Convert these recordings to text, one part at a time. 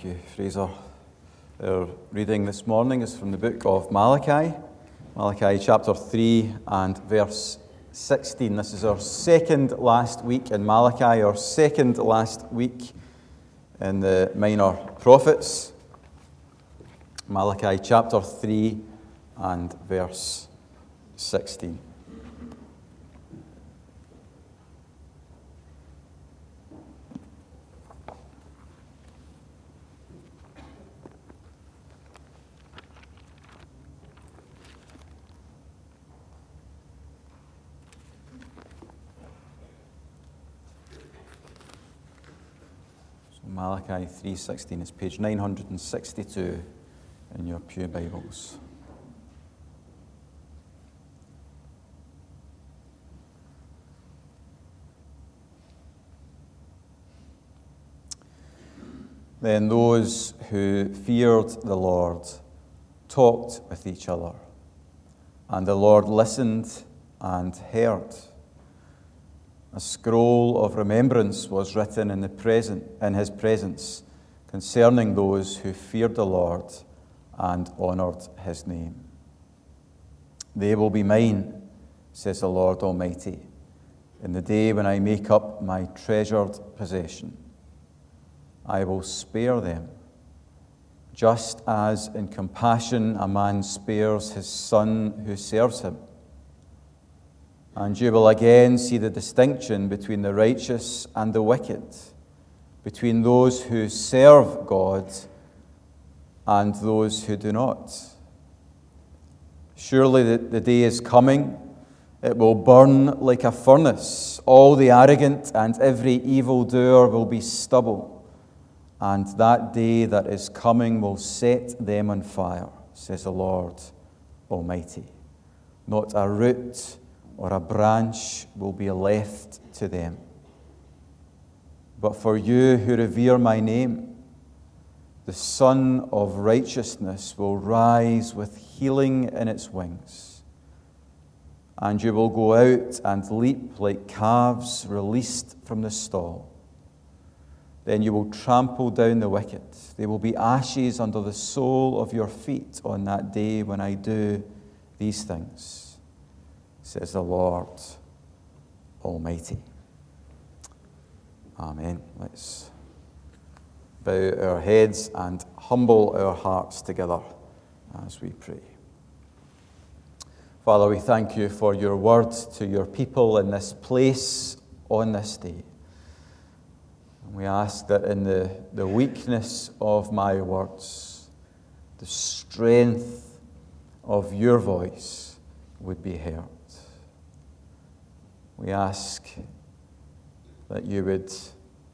Thank you, Fraser. Our reading this morning is from the book of Malachi, Malachi chapter 3 and verse 16. This is our second last week in Malachi, our second last week in the minor prophets. Malachi chapter 3 and verse 16. Malachi 3:16 is page 962 in your Pew Bibles. Then those who feared the Lord talked with each other, and the Lord listened and heard. A scroll of remembrance was written in, the present, in his presence concerning those who feared the Lord and honoured his name. They will be mine, says the Lord Almighty, in the day when I make up my treasured possession. I will spare them, just as in compassion a man spares his son who serves him. And you will again see the distinction between the righteous and the wicked, between those who serve God and those who do not. Surely the, the day is coming. It will burn like a furnace. All the arrogant and every evildoer will be stubble. And that day that is coming will set them on fire, says the Lord Almighty. Not a root or a branch will be left to them. But for you who revere my name, the Sun of Righteousness will rise with healing in its wings. And you will go out and leap like calves released from the stall. Then you will trample down the wicked. They will be ashes under the sole of your feet on that day when I do these things says the Lord Almighty. Amen. Let's bow our heads and humble our hearts together as we pray. Father, we thank you for your word to your people in this place on this day. And we ask that in the, the weakness of my words, the strength of your voice would be heard. We ask that you would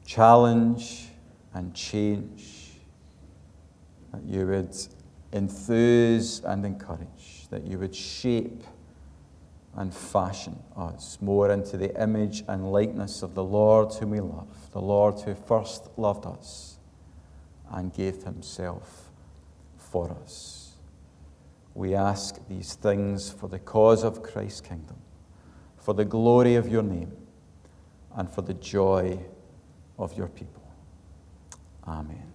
challenge and change, that you would enthuse and encourage, that you would shape and fashion us more into the image and likeness of the Lord whom we love, the Lord who first loved us and gave himself for us. We ask these things for the cause of Christ's kingdom for the glory of your name and for the joy of your people. Amen.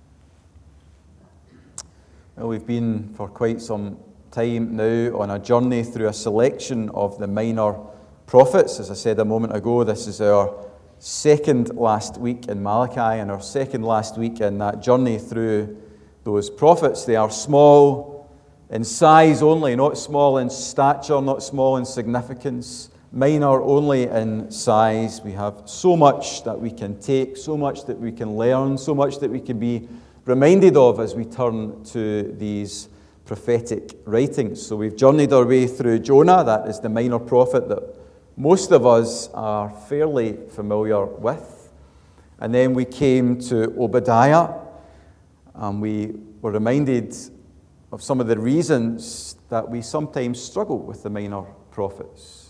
Well, we've been for quite some time now on a journey through a selection of the minor prophets. As I said a moment ago, this is our second last week in Malachi and our second last week in that journey through those prophets. They are small in size only, not small in stature, not small in significance minor only in size. We have so much that we can take, so much that we can learn, so much that we can be reminded of as we turn to these prophetic writings. So we've journeyed our way through Jonah, that is the minor prophet that most of us are fairly familiar with. And then we came to Obadiah, and we were reminded of some of the reasons that we sometimes struggle with the minor prophets.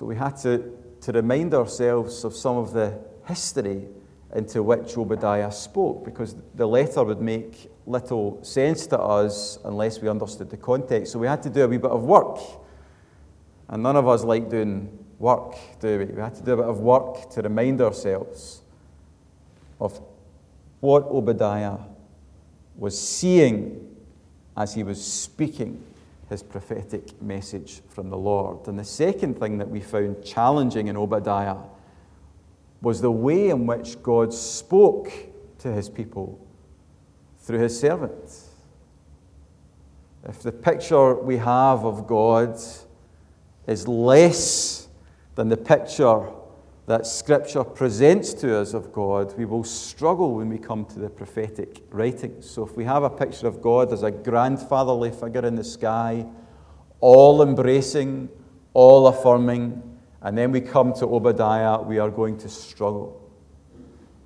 So we had to, to remind ourselves of some of the history into which Obadiah spoke, because the letter would make little sense to us unless we understood the context. So we had to do a wee bit of work. And none of us like doing work, do we? We had to do a bit of work to remind ourselves of what Obadiah was seeing as he was speaking his prophetic message from the Lord. And the second thing that we found challenging in Obadiah was the way in which God spoke to his people through his servant. If the picture we have of God is less than the picture that Scripture presents to us of God, we will struggle when we come to the prophetic writings. So, if we have a picture of God as a grandfatherly figure in the sky, all embracing, all affirming, and then we come to Obadiah, we are going to struggle.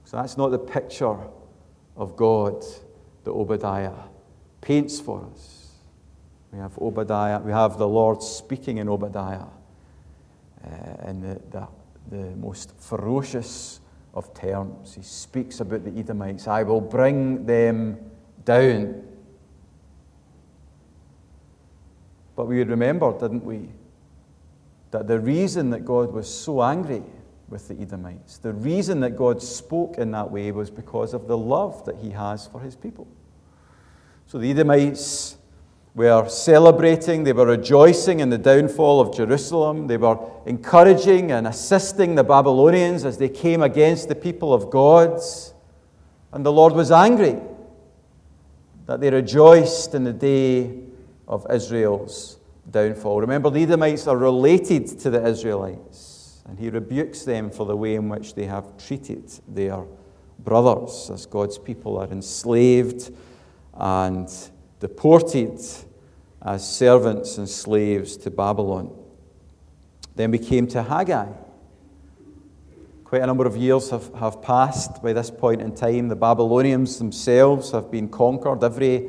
So, that's not the picture of God that Obadiah paints for us. We have Obadiah, we have the Lord speaking in Obadiah uh, in the, the the most ferocious of terms. He speaks about the Edomites I will bring them down. But we remember, didn't we, that the reason that God was so angry with the Edomites, the reason that God spoke in that way was because of the love that he has for his people. So the Edomites were celebrating, they were rejoicing in the downfall of Jerusalem, they were encouraging and assisting the Babylonians as they came against the people of God. And the Lord was angry that they rejoiced in the day of Israel's downfall. Remember, the Edomites are related to the Israelites, and he rebukes them for the way in which they have treated their brothers as God's people are enslaved and deported as servants and slaves to Babylon. Then we came to Haggai. Quite a number of years have, have passed by this point in time. The Babylonians themselves have been conquered. Every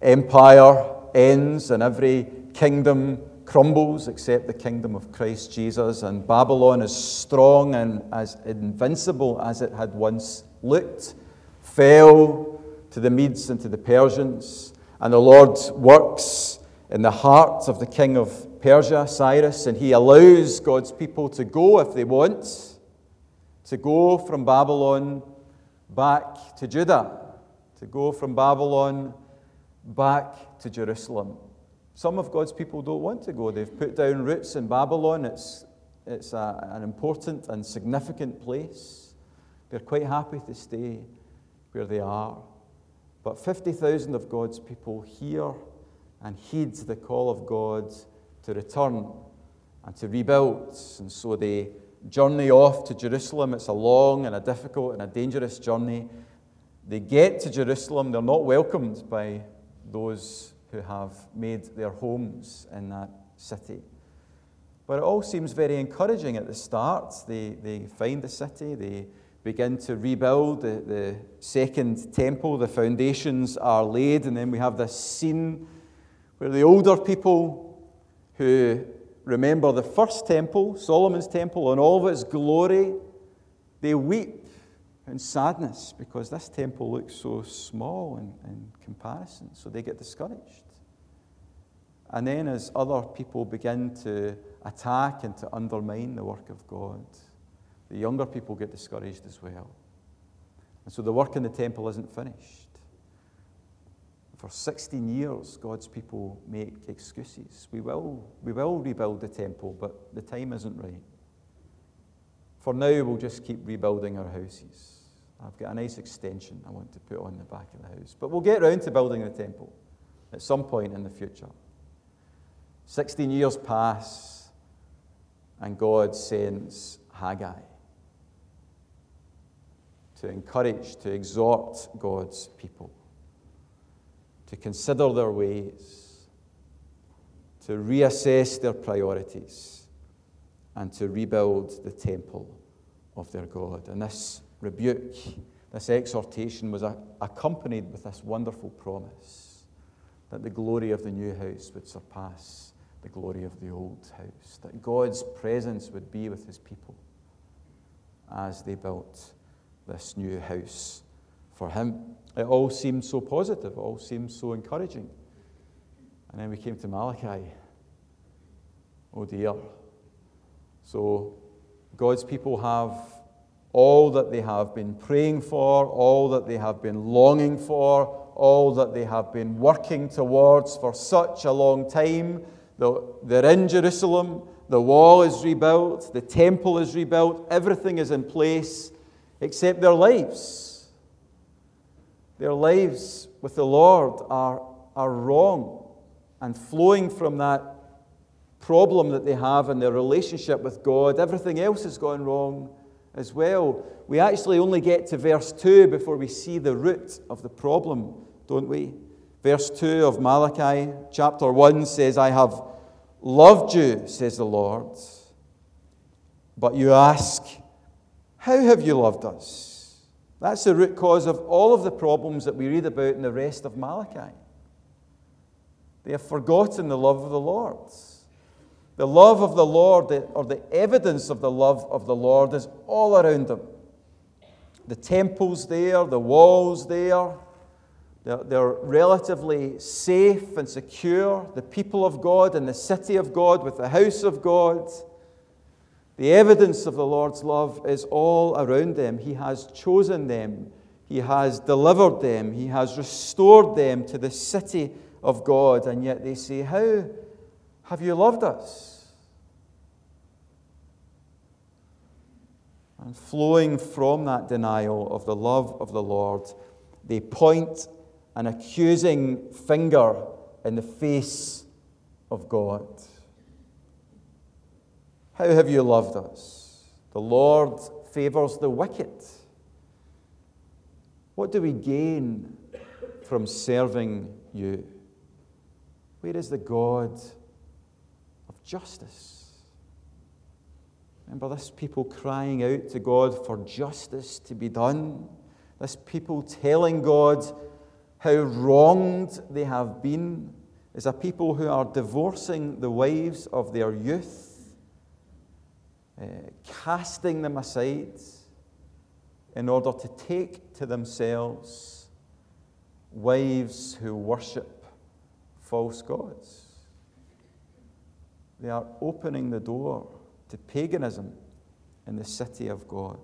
empire ends and every kingdom crumbles except the kingdom of Christ Jesus. And Babylon, as strong and as invincible as it had once looked, fell to the Medes and to the Persians. And the Lord works in the heart of the king of Persia, Cyrus, and he allows God's people to go if they want, to go from Babylon back to Judah, to go from Babylon back to Jerusalem. Some of God's people don't want to go. They've put down roots in Babylon. It's, it's a, an important and significant place. They're quite happy to stay where they are. But 50,000 of God's people hear and heed the call of God to return and to rebuild. And so they journey off to Jerusalem. It's a long and a difficult and a dangerous journey. They get to Jerusalem, they're not welcomed by those who have made their homes in that city. But it all seems very encouraging at the start. They, they find the city, they begin to rebuild the, the second temple, the foundations are laid, and then we have this scene where the older people who remember the first temple, Solomon's temple, and all of its glory, they weep in sadness because this temple looks so small in, in comparison, so they get discouraged. And then, as other people begin to attack and to undermine the work of God, the younger people get discouraged as well. And so the work in the temple isn't finished. For 16 years, God's people make excuses. We will, we will rebuild the temple, but the time isn't right. For now, we'll just keep rebuilding our houses. I've got a nice extension I want to put on the back of the house. But we'll get around to building the temple at some point in the future. 16 years pass, and God sends Haggai to encourage, to exhort God's people, to consider their ways, to reassess their priorities, and to rebuild the temple of their God. And this rebuke, this exhortation was accompanied with this wonderful promise that the glory of the new house would surpass the glory of the old house, that God's presence would be with his people as they built this new house for him. It all seemed so positive, it all seemed so encouraging. And then we came to Malachi. Oh dear. So God's people have all that they have been praying for, all that they have been longing for, all that they have been working towards for such a long time. They're in Jerusalem, the wall is rebuilt, the temple is rebuilt, everything is in place except their lives. Their lives with the Lord are, are wrong and flowing from that problem that they have in their relationship with God, everything else has gone wrong as well. We actually only get to verse 2 before we see the root of the problem, don't we? Verse 2 of Malachi chapter 1 says, I have loved you, says the Lord. But you ask, How have you loved us? That's the root cause of all of the problems that we read about in the rest of Malachi. They have forgotten the love of the Lord. The love of the Lord, or the evidence of the love of the Lord, is all around them. The temple's there, the walls there. They're, they're relatively safe and secure. The people of God and the city of God with the house of God. The evidence of the Lord's love is all around them. He has chosen them, He has delivered them, He has restored them to the city of God. And yet they say, How have you loved us? And flowing from that denial of the love of the Lord, they point an accusing finger in the face of God. How have you loved us? The Lord favors the wicked. What do we gain from serving you? Where is the God of justice? Remember this people crying out to God for justice to be done. This people telling God how wronged they have been. Is a people who are divorcing the wives of their youth, uh, casting them aside in order to take to themselves wives who worship false gods. They are opening the door to paganism in the city of God.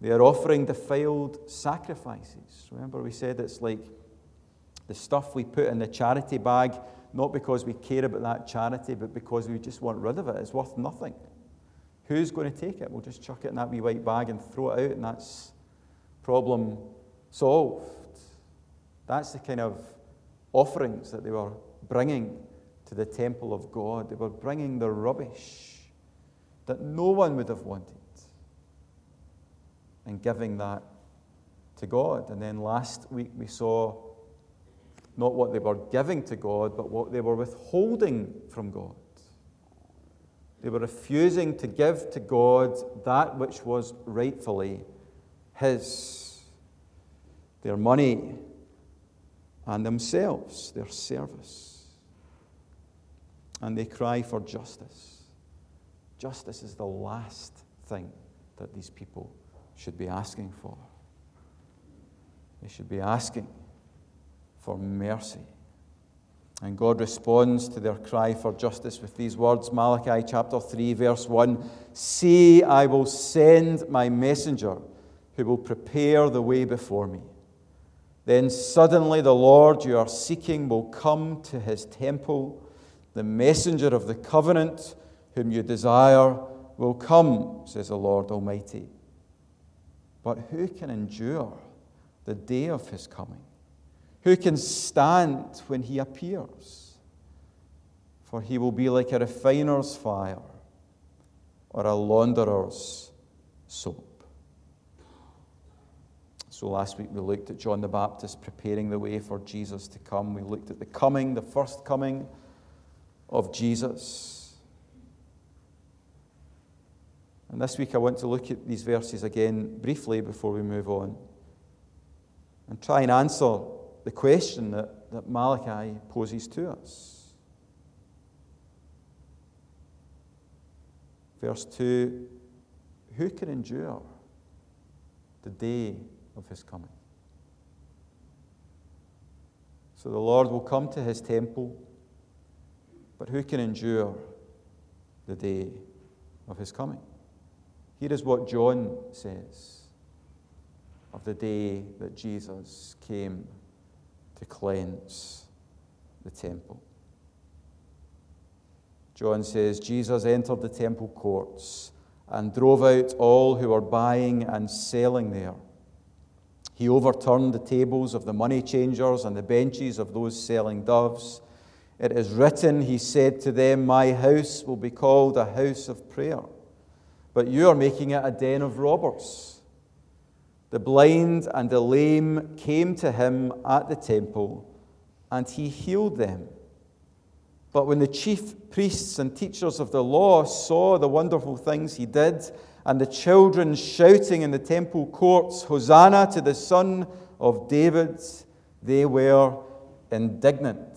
They are offering defiled sacrifices. Remember, we said it's like the stuff we put in the charity bag, not because we care about that charity, but because we just want rid of it. It's worth nothing. Who's going to take it? We'll just chuck it in that wee white bag and throw it out, and that's problem solved. That's the kind of offerings that they were bringing to the temple of God. They were bringing the rubbish that no one would have wanted and giving that to God. And then last week we saw not what they were giving to God, but what they were withholding from God. They were refusing to give to God that which was rightfully His their money and themselves, their service and they cry for justice. Justice is the last thing that these people should be asking for. They should be asking for mercy. And God responds to their cry for justice with these words Malachi chapter 3, verse 1 See, I will send my messenger who will prepare the way before me. Then suddenly the Lord you are seeking will come to his temple the messenger of the covenant, whom you desire, will come, says the Lord Almighty. But who can endure the day of his coming? Who can stand when he appears? For he will be like a refiner's fire or a launderer's soap. So last week we looked at John the Baptist preparing the way for Jesus to come. We looked at the coming, the first coming of Jesus. And this week I want to look at these verses again briefly before we move on and try and answer the question that, that Malachi poses to us. Verse 2 Who can endure the day of his coming? So the Lord will come to his temple but who can endure the day of his coming? Here is what John says of the day that Jesus came to cleanse the temple. John says, Jesus entered the temple courts and drove out all who were buying and selling there. He overturned the tables of the money changers and the benches of those selling doves. It is written, he said to them, My house will be called a house of prayer, but you are making it a den of robbers. The blind and the lame came to him at the temple, and he healed them. But when the chief priests and teachers of the law saw the wonderful things he did, and the children shouting in the temple courts, Hosanna to the Son of David, they were indignant.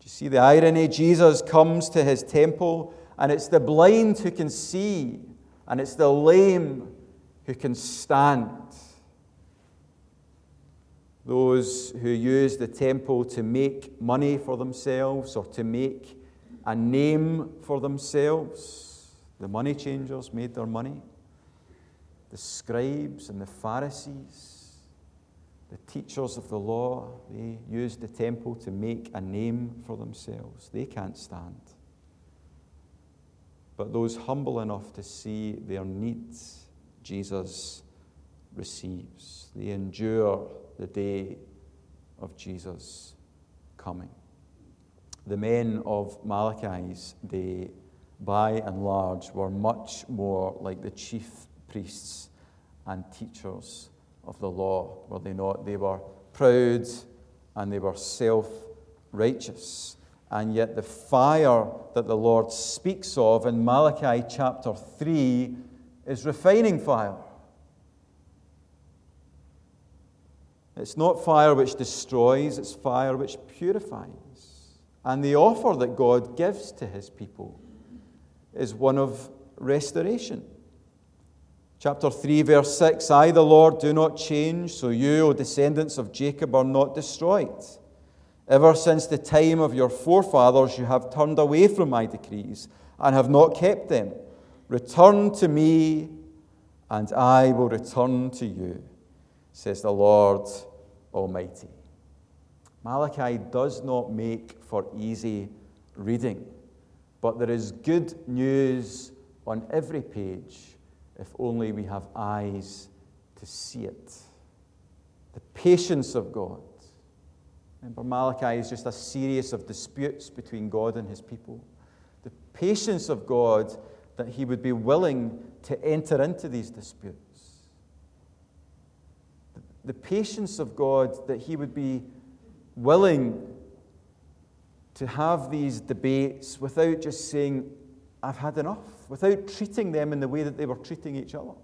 Do you see the irony? Jesus comes to his temple, and it's the blind who can see, and it's the lame who can stand those who use the temple to make money for themselves or to make a name for themselves. The money changers made their money. The scribes and the Pharisees, the teachers of the law, they used the temple to make a name for themselves. They can't stand. But those humble enough to see their needs, Jesus receives. They endure the day of Jesus' coming. The men of Malachi's day, by and large, were much more like the chief priests and teachers of the law, were they not? They were proud and they were self righteous. And yet, the fire that the Lord speaks of in Malachi chapter 3 is refining fire. It's not fire which destroys, it's fire which purifies. And the offer that God gives to his people is one of restoration. Chapter 3, verse 6 I, the Lord, do not change, so you, O descendants of Jacob, are not destroyed. Ever since the time of your forefathers, you have turned away from my decrees and have not kept them. Return to me, and I will return to you says the Lord Almighty. Malachi does not make for easy reading, but there is good news on every page if only we have eyes to see it. The patience of God. Remember, Malachi is just a series of disputes between God and his people. The patience of God that he would be willing to enter into these disputes. The patience of God that He would be willing to have these debates without just saying, I've had enough, without treating them in the way that they were treating each other,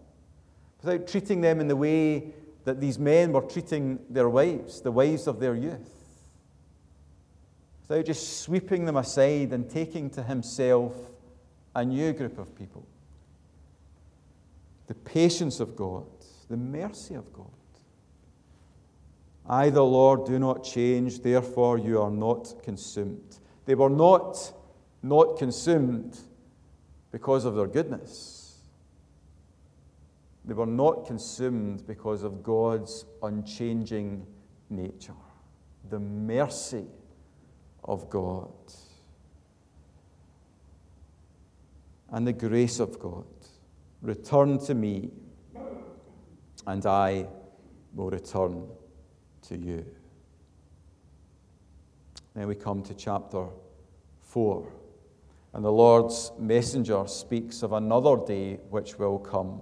without treating them in the way that these men were treating their wives, the wives of their youth, without just sweeping them aside and taking to Himself a new group of people. The patience of God, the mercy of God. I, the Lord, do not change, therefore you are not consumed. They were not not consumed because of their goodness. They were not consumed because of God's unchanging nature, the mercy of God, and the grace of God. Return to me, and I will return to you. Then we come to chapter 4. And the Lord's messenger speaks of another day which will come.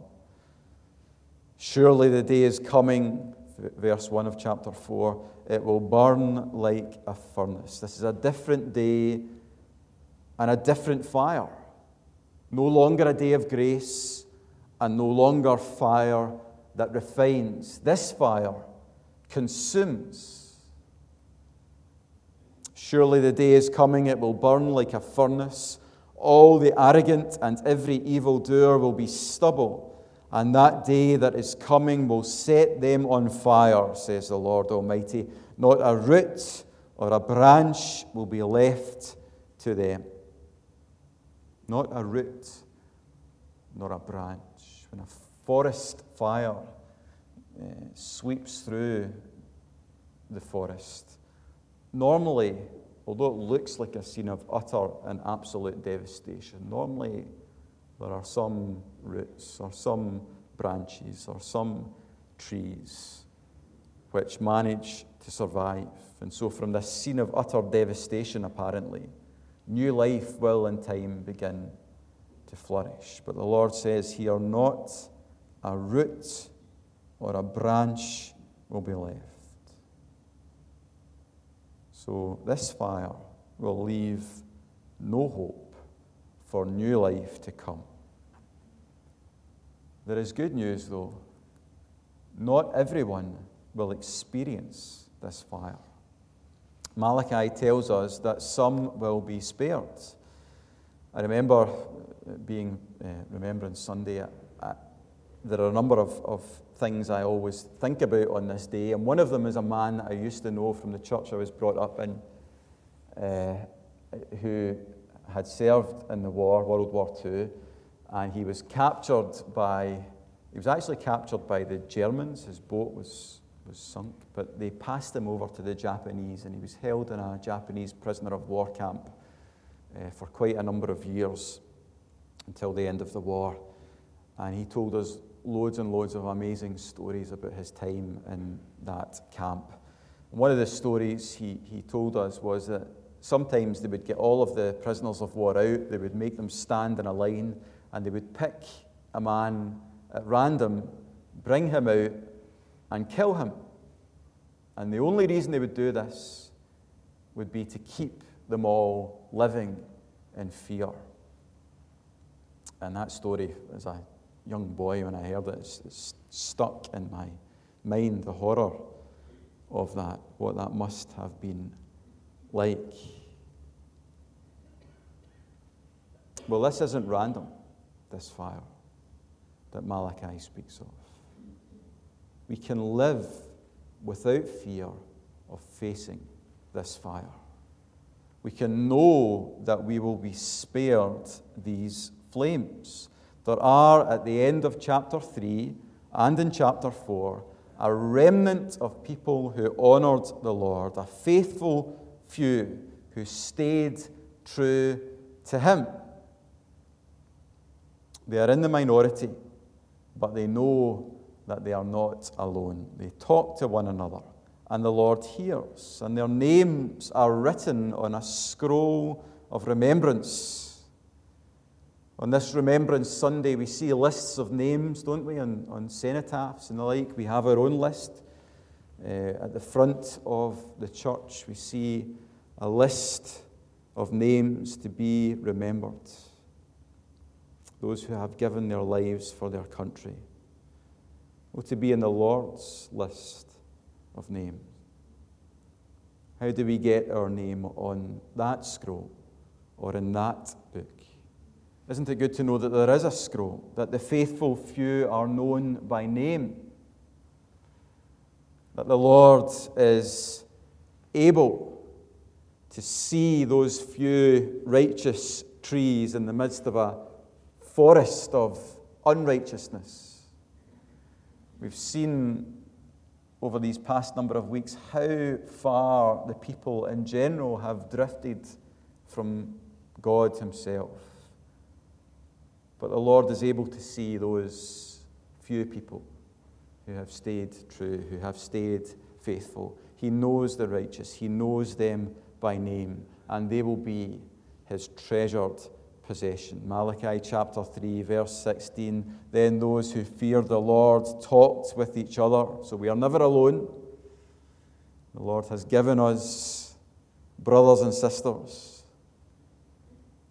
Surely the day is coming, verse 1 of chapter 4, it will burn like a furnace. This is a different day and a different fire. No longer a day of grace and no longer fire that refines. This fire consumes. Surely the day is coming, it will burn like a furnace. All the arrogant and every evildoer will be stubble, and that day that is coming will set them on fire, says the Lord Almighty. Not a root or a branch will be left to them. Not a root nor a branch. When a forest fire uh, sweeps through the forest, normally, although it looks like a scene of utter and absolute devastation, normally there are some roots or some branches or some trees which manage to survive. And so, from this scene of utter devastation, apparently, new life will in time begin to flourish. But the Lord says here, not a root or a branch will be left. So, this fire will leave no hope for new life to come. There is good news, though. Not everyone will experience this fire. Malachi tells us that some will be spared. I remember being uh, Remembrance Sunday, I, there are a number of, of things I always think about on this day, and one of them is a man I used to know from the church I was brought up in, uh, who had served in the war, World War II, and he was captured by, he was actually captured by the Germans. His boat was, was sunk, but they passed him over to the Japanese, and he was held in a Japanese prisoner of war camp uh, for quite a number of years until the end of the war. And he told us loads and loads of amazing stories about his time in that camp. one of the stories he, he told us was that sometimes they would get all of the prisoners of war out, they would make them stand in a line, and they would pick a man at random, bring him out, and kill him. And the only reason they would do this would be to keep them all living in fear. And that story, as a young boy, when I heard it, it's, it's stuck in my mind the horror of that, what that must have been like. Well, this isn't random, this fire that Malachi speaks of. We can live without fear of facing this fire. We can know that we will be spared these flames. There are, at the end of chapter 3 and in chapter 4, a remnant of people who honoured the Lord, a faithful few who stayed true to Him. They are in the minority, but they know that they are not alone. They talk to one another, and the Lord hears, and their names are written on a scroll of remembrance on this Remembrance Sunday, we see lists of names, don't we, on, on cenotaphs and the like. We have our own list. Uh, at the front of the church, we see a list of names to be remembered. Those who have given their lives for their country. Or to be in the Lord's list of names. How do we get our name on that scroll or in that book? Isn't it good to know that there is a scroll, that the faithful few are known by name? That the Lord is able to see those few righteous trees in the midst of a forest of unrighteousness. We've seen over these past number of weeks how far the people in general have drifted from God Himself. But the Lord is able to see those few people who have stayed true, who have stayed faithful. He knows the righteous, He knows them by name, and they will be His treasured possession. Malachi chapter 3, verse 16. Then those who feared the Lord talked with each other. So we are never alone. The Lord has given us brothers and sisters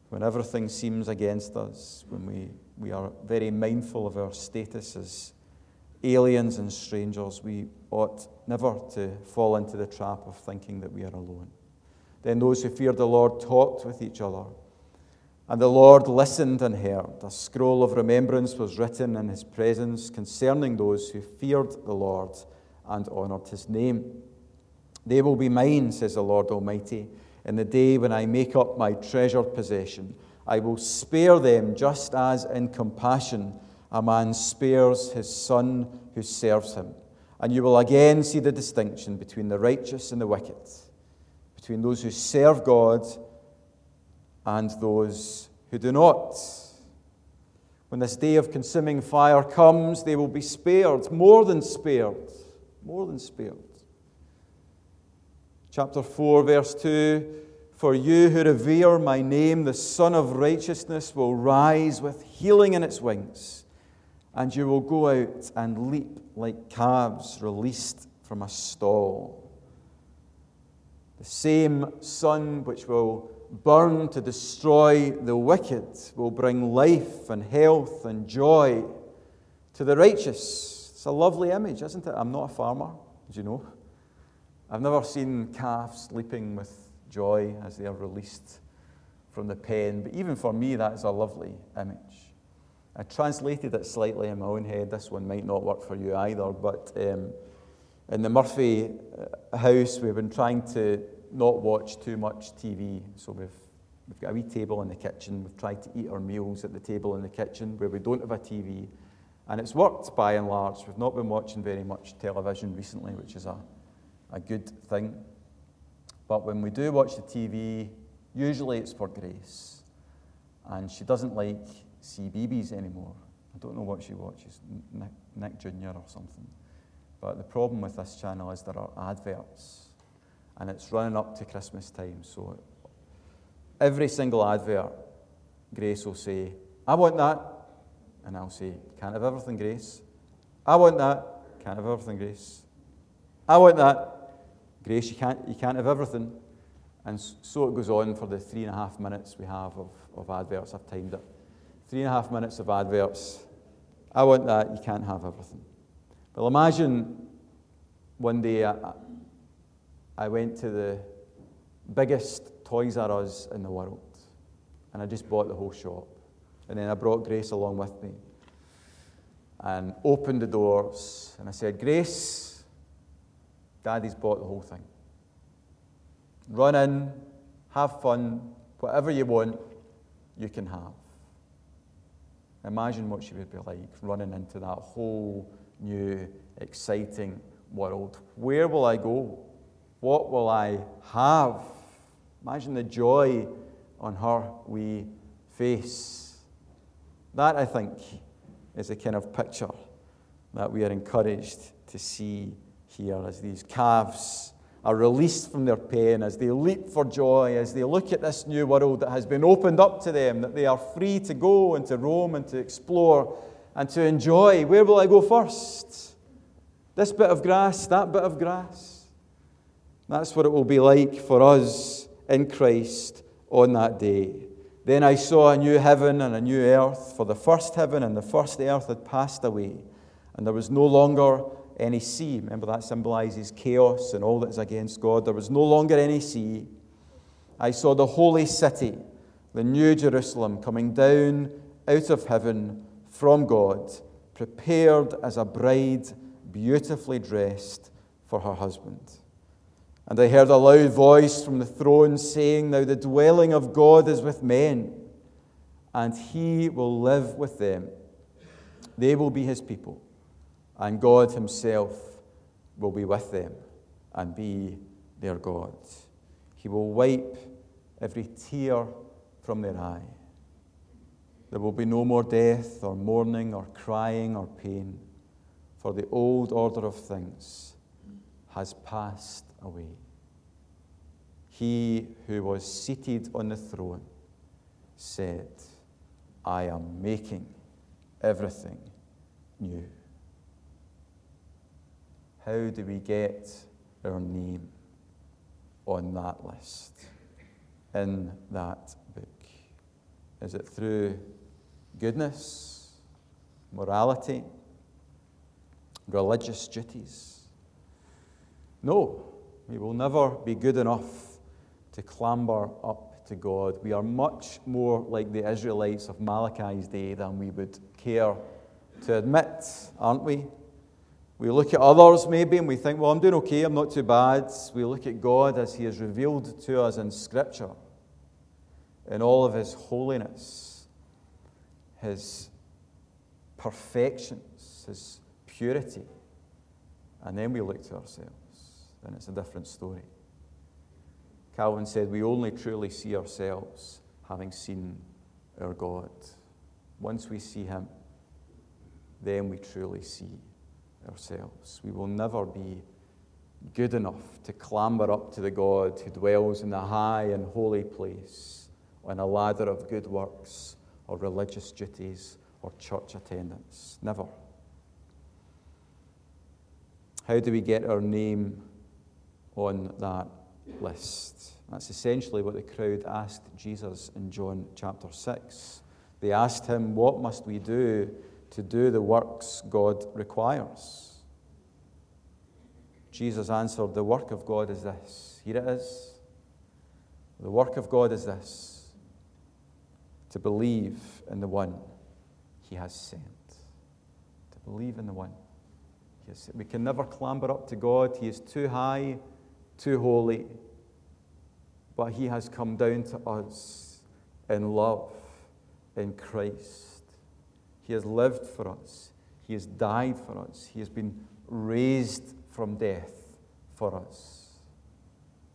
when everything seems against us, when we, we are very mindful of our status as aliens and strangers, we ought never to fall into the trap of thinking that we are alone. Then those who feared the Lord talked with each other. And the Lord listened and heard. A scroll of remembrance was written in his presence concerning those who feared the Lord and honoured his name. They will be mine, says the Lord Almighty in the day when I make up my treasured possession. I will spare them just as in compassion a man spares his son who serves him. And you will again see the distinction between the righteous and the wicked, between those who serve God and those who do not. When this day of consuming fire comes, they will be spared, more than spared, more than spared. Chapter 4, verse 2 For you who revere my name, the Sun of Righteousness will rise with healing in its wings, and you will go out and leap like calves released from a stall. The same sun which will burn to destroy the wicked will bring life and health and joy to the righteous. It's a lovely image, isn't it? I'm not a farmer, as you know. I've never seen calves leaping with joy as they are released from the pen, but even for me, that is a lovely image. I translated it slightly in my own head. This one might not work for you either, but um, in the Murphy uh, house, we've been trying to not watch too much TV. So we've, we've got a wee table in the kitchen. We've tried to eat our meals at the table in the kitchen where we don't have a TV. And it's worked by and large. We've not been watching very much television recently, which is a, a good thing. But when we do watch the TV, usually it's for Grace. And she doesn't like CBeebies anymore. I don't know what she watches, Nick, Nick Jr. or something. But the problem with this channel is there are adverts and it's running up to Christmas time. So every single advert, Grace will say, I want that. And I'll say, Can't have everything, Grace. I want that. Can't have everything, Grace. I want that. Grace, you can't, you can't have everything. And so it goes on for the three and a half minutes we have of, of adverts. I've timed it. Three and a half minutes of adverts. I want that. You can't have everything. Well, imagine one day I went to the biggest Toys R Us in the world and I just bought the whole shop. And then I brought Grace along with me and opened the doors and I said, Grace, Daddy's bought the whole thing. Run in, have fun, whatever you want, you can have. Imagine what she would be like running into that whole new, exciting world. Where will I go? What will I have? Imagine the joy on her wee face. That, I think, is the kind of picture that we are encouraged to see here as these calves are released from their pain, as they leap for joy, as they look at this new world that has been opened up to them, that they are free to go and to roam and to explore and to enjoy. Where will I go first? This bit of grass, that bit of grass. That's what it will be like for us in Christ on that day. Then I saw a new heaven and a new earth, for the first heaven and the first earth had passed away, and there was no longer any sea. Remember, that symbolizes chaos and all that is against God. There was no longer any sea. I saw the holy city, the new Jerusalem, coming down out of heaven from God, prepared as a bride beautifully dressed for her husband. And I heard a loud voice from the throne saying, Now the dwelling of God is with men, and he will live with them. They will be his people, and God himself will be with them and be their God. He will wipe every tear from their eye. There will be no more death, or mourning, or crying, or pain, for the old order of things has passed away. He who was seated on the throne said, I am making everything new. How do we get our name on that list, in that book? Is it through goodness, morality, religious duties? No, we will never be good enough to clamber up to God. We are much more like the Israelites of Malachi's day than we would care to admit, aren't we? We look at others maybe and we think, well, I'm doing okay, I'm not too bad. We look at God as He is revealed to us in Scripture. in all of his holiness, his perfections, his purity, and then we look to ourselves, then it's a different story. Calvin said, We only truly see ourselves having seen our God. Once we see Him, then we truly see ourselves. We will never be good enough to clamber up to the God who dwells in the high and holy place on a ladder of good works or religious duties or church attendance. Never. How do we get our name on that list? That's essentially what the crowd asked Jesus in John chapter 6. They asked him, What must we do to do the works God requires? Jesus answered, The work of God is this. Here it is. The work of God is this to believe in the one he has sent. To believe in the one. We can never clamber up to God, he is too high, too holy. But he has come down to us in love in Christ. He has lived for us, he has died for us, he has been raised from death for us.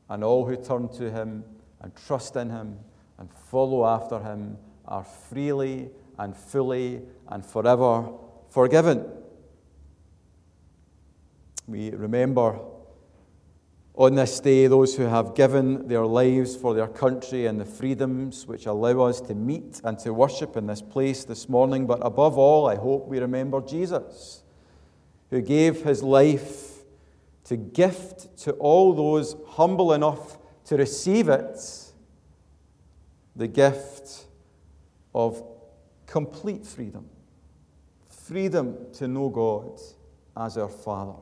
And all who turn to him and trust in him and follow after him are freely and fully and forever forgiven. We remember on this day those who have given their lives for their country and the freedoms which allow us to meet and to worship in this place this morning. But above all, I hope we remember Jesus, who gave his life to gift to all those humble enough to receive it the gift of complete freedom. Freedom to know God as our Father.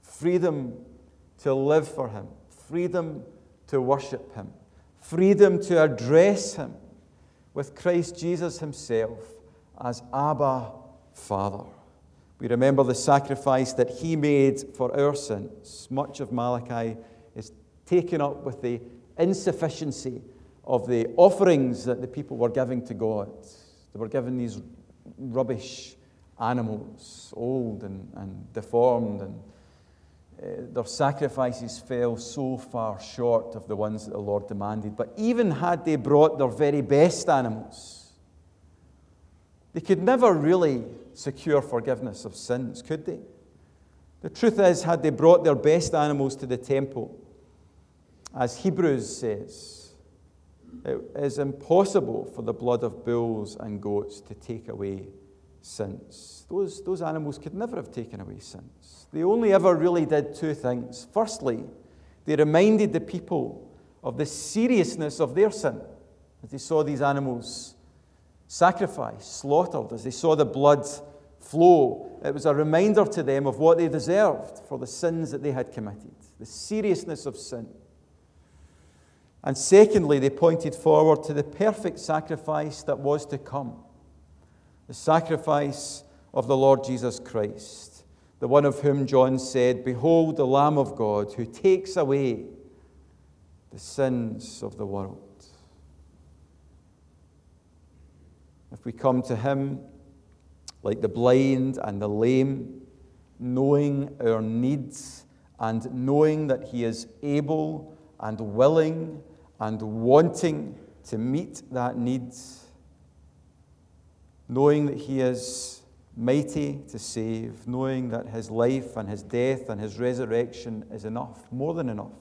Freedom to live for Him. Freedom to worship Him. Freedom to address Him with Christ Jesus Himself as Abba, Father. We remember the sacrifice that he made for our sins. Much of Malachi is taken up with the insufficiency of the offerings that the people were giving to God. They were given these rubbish animals, old and, and deformed, and Uh, their sacrifices fell so far short of the ones that the Lord demanded. But even had they brought their very best animals, they could never really secure forgiveness of sins, could they? The truth is, had they brought their best animals to the temple, as Hebrews says, it is impossible for the blood of bulls and goats to take away sins. Those, those animals could never have taken away sins. They only ever really did two things. Firstly, they reminded the people of the seriousness of their sin as they saw these animals sacrificed, slaughtered, as they saw the blood flow, it was a reminder to them of what they deserved for the sins that they had committed, the seriousness of sin. And secondly, they pointed forward to the perfect sacrifice that was to come the sacrifice of the Lord Jesus Christ, the one of whom John said, Behold, the Lamb of God who takes away the sins of the world. If we come to him, like the blind and the lame, knowing our needs and knowing that He is able and willing and wanting to meet that need, knowing that He is mighty to save, knowing that His life and His death and His resurrection is enough, more than enough,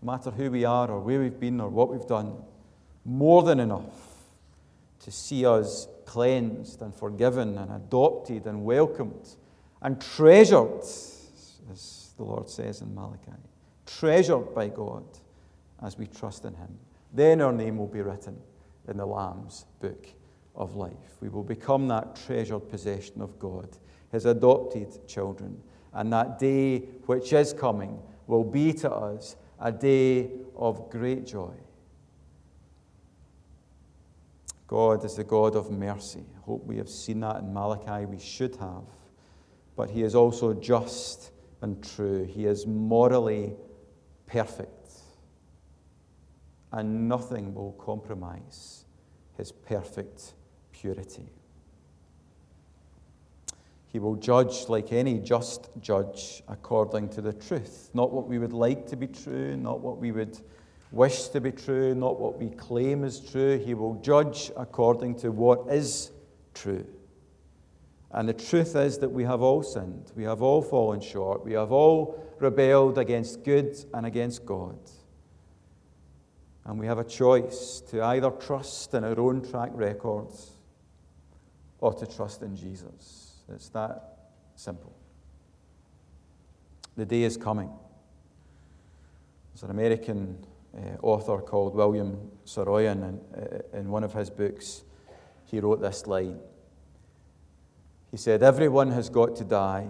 no matter who we are or where we've been or what we've done, more than enough to see us cleansed and forgiven and adopted and welcomed and treasured, as the Lord says in Malachi. Treasured by God as we trust in Him. Then our name will be written in the Lamb's book of life. We will become that treasured possession of God, His adopted children. And that day which is coming will be to us a day of great joy God is the God of mercy. I hope we have seen that in Malachi. We should have. But He is also just and true. He is morally perfect. and nothing will compromise his perfect purity. He will judge like any just judge according to the truth, not what we would like to be true, not what we would wish to be true, not what we claim is true. He will judge according to what is true. And the truth is that we have all sinned. We have all fallen short. We have all rebelled against good and against God. And we have a choice to either trust in our own track records or to trust in Jesus. It's that simple. The day is coming. There's an American uh, author called William Saroyan, and uh, in one of his books, he wrote this line. He said, Everyone has got to die,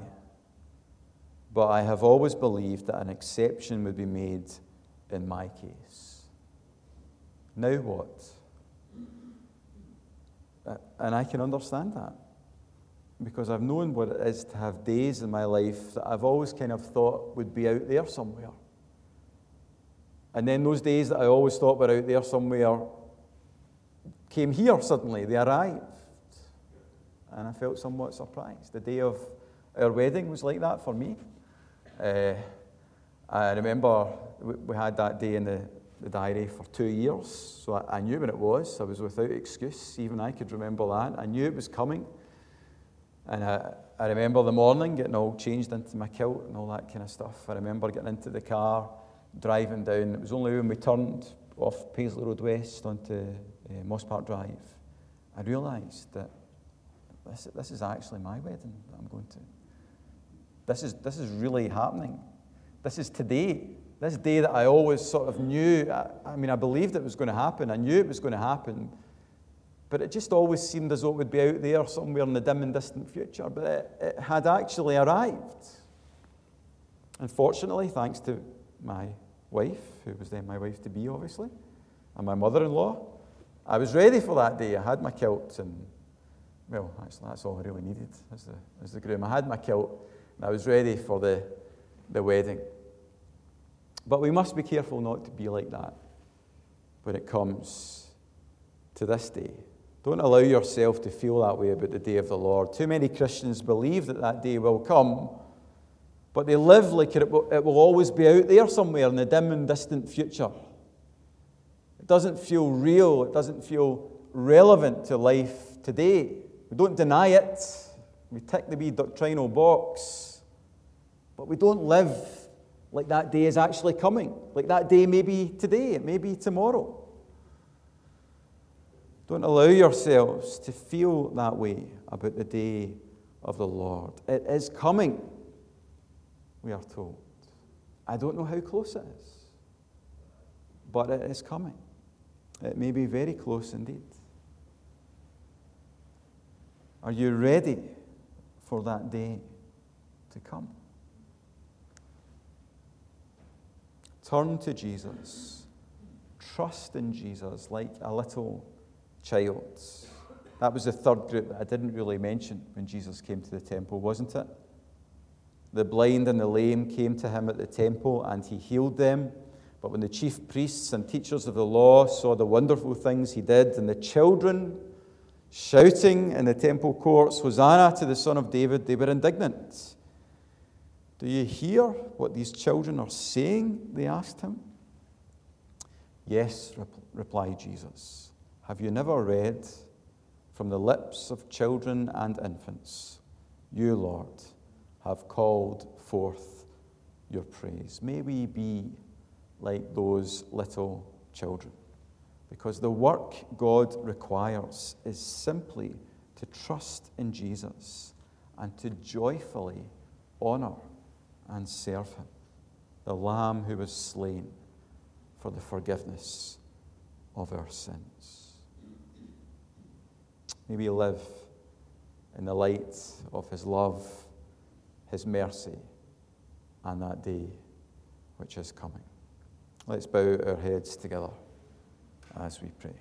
but I have always believed that an exception would be made in my case. Now what? And I can understand that because I've known what it is to have days in my life that I've always kind of thought would be out there somewhere. And then those days that I always thought were out there somewhere came here suddenly, they arrived. And I felt somewhat surprised. The day of our wedding was like that for me. Uh, I remember we had that day in the, the diary for two years, so I, I, knew when it was. I was without excuse. Even I could remember that. I knew it was coming. And I, I remember the morning getting all changed into my kilt and all that kind of stuff. I remember getting into the car driving down. It was only when we turned off Paisley Road West onto uh, Mosspark Drive, I realised that this, this is actually my wedding that I'm going to. This is, this is really happening. This is today. This day that I always sort of knew. I, I mean, I believed it was going to happen. I knew it was going to happen. But it just always seemed as though it would be out there somewhere in the dim and distant future. But it, it had actually arrived. Unfortunately, thanks to my wife, who was then my wife to be, obviously, and my mother in law. I was ready for that day. I had my kilt, and well, actually, that's all I really needed as the, as the groom. I had my kilt, and I was ready for the, the wedding. But we must be careful not to be like that when it comes to this day. Don't allow yourself to feel that way about the day of the Lord. Too many Christians believe that that day will come but they live like it will, it will always be out there somewhere in the dim and distant future. It doesn't feel real, it doesn't feel relevant to life today. We don't deny it, we tick the wee doctrinal box, but we don't live like that day is actually coming, like that day may be today, it may be tomorrow. Don't allow yourselves to feel that way about the day of the Lord. It is coming we are told. I don't know how close it is, but it is coming. It may be very close indeed. Are you ready for that day to come? Turn to Jesus. Trust in Jesus like a little child. That was the third group that I didn't really mention when Jesus came to the temple, wasn't it? The blind and the lame came to him at the temple, and he healed them. But when the chief priests and teachers of the law saw the wonderful things he did, and the children shouting in the temple courts, Hosanna to the Son of David, they were indignant. Do you hear what these children are saying? They asked him. Yes, replied Jesus. Have you never read from the lips of children and infants, You, Lord, have called forth your praise. May we be like those little children. Because the work God requires is simply to trust in Jesus and to joyfully honor and serve Him, the Lamb who was slain for the forgiveness of our sins. May we live in the light of His love his mercy and that day which is coming. Let's bow our heads together as we pray.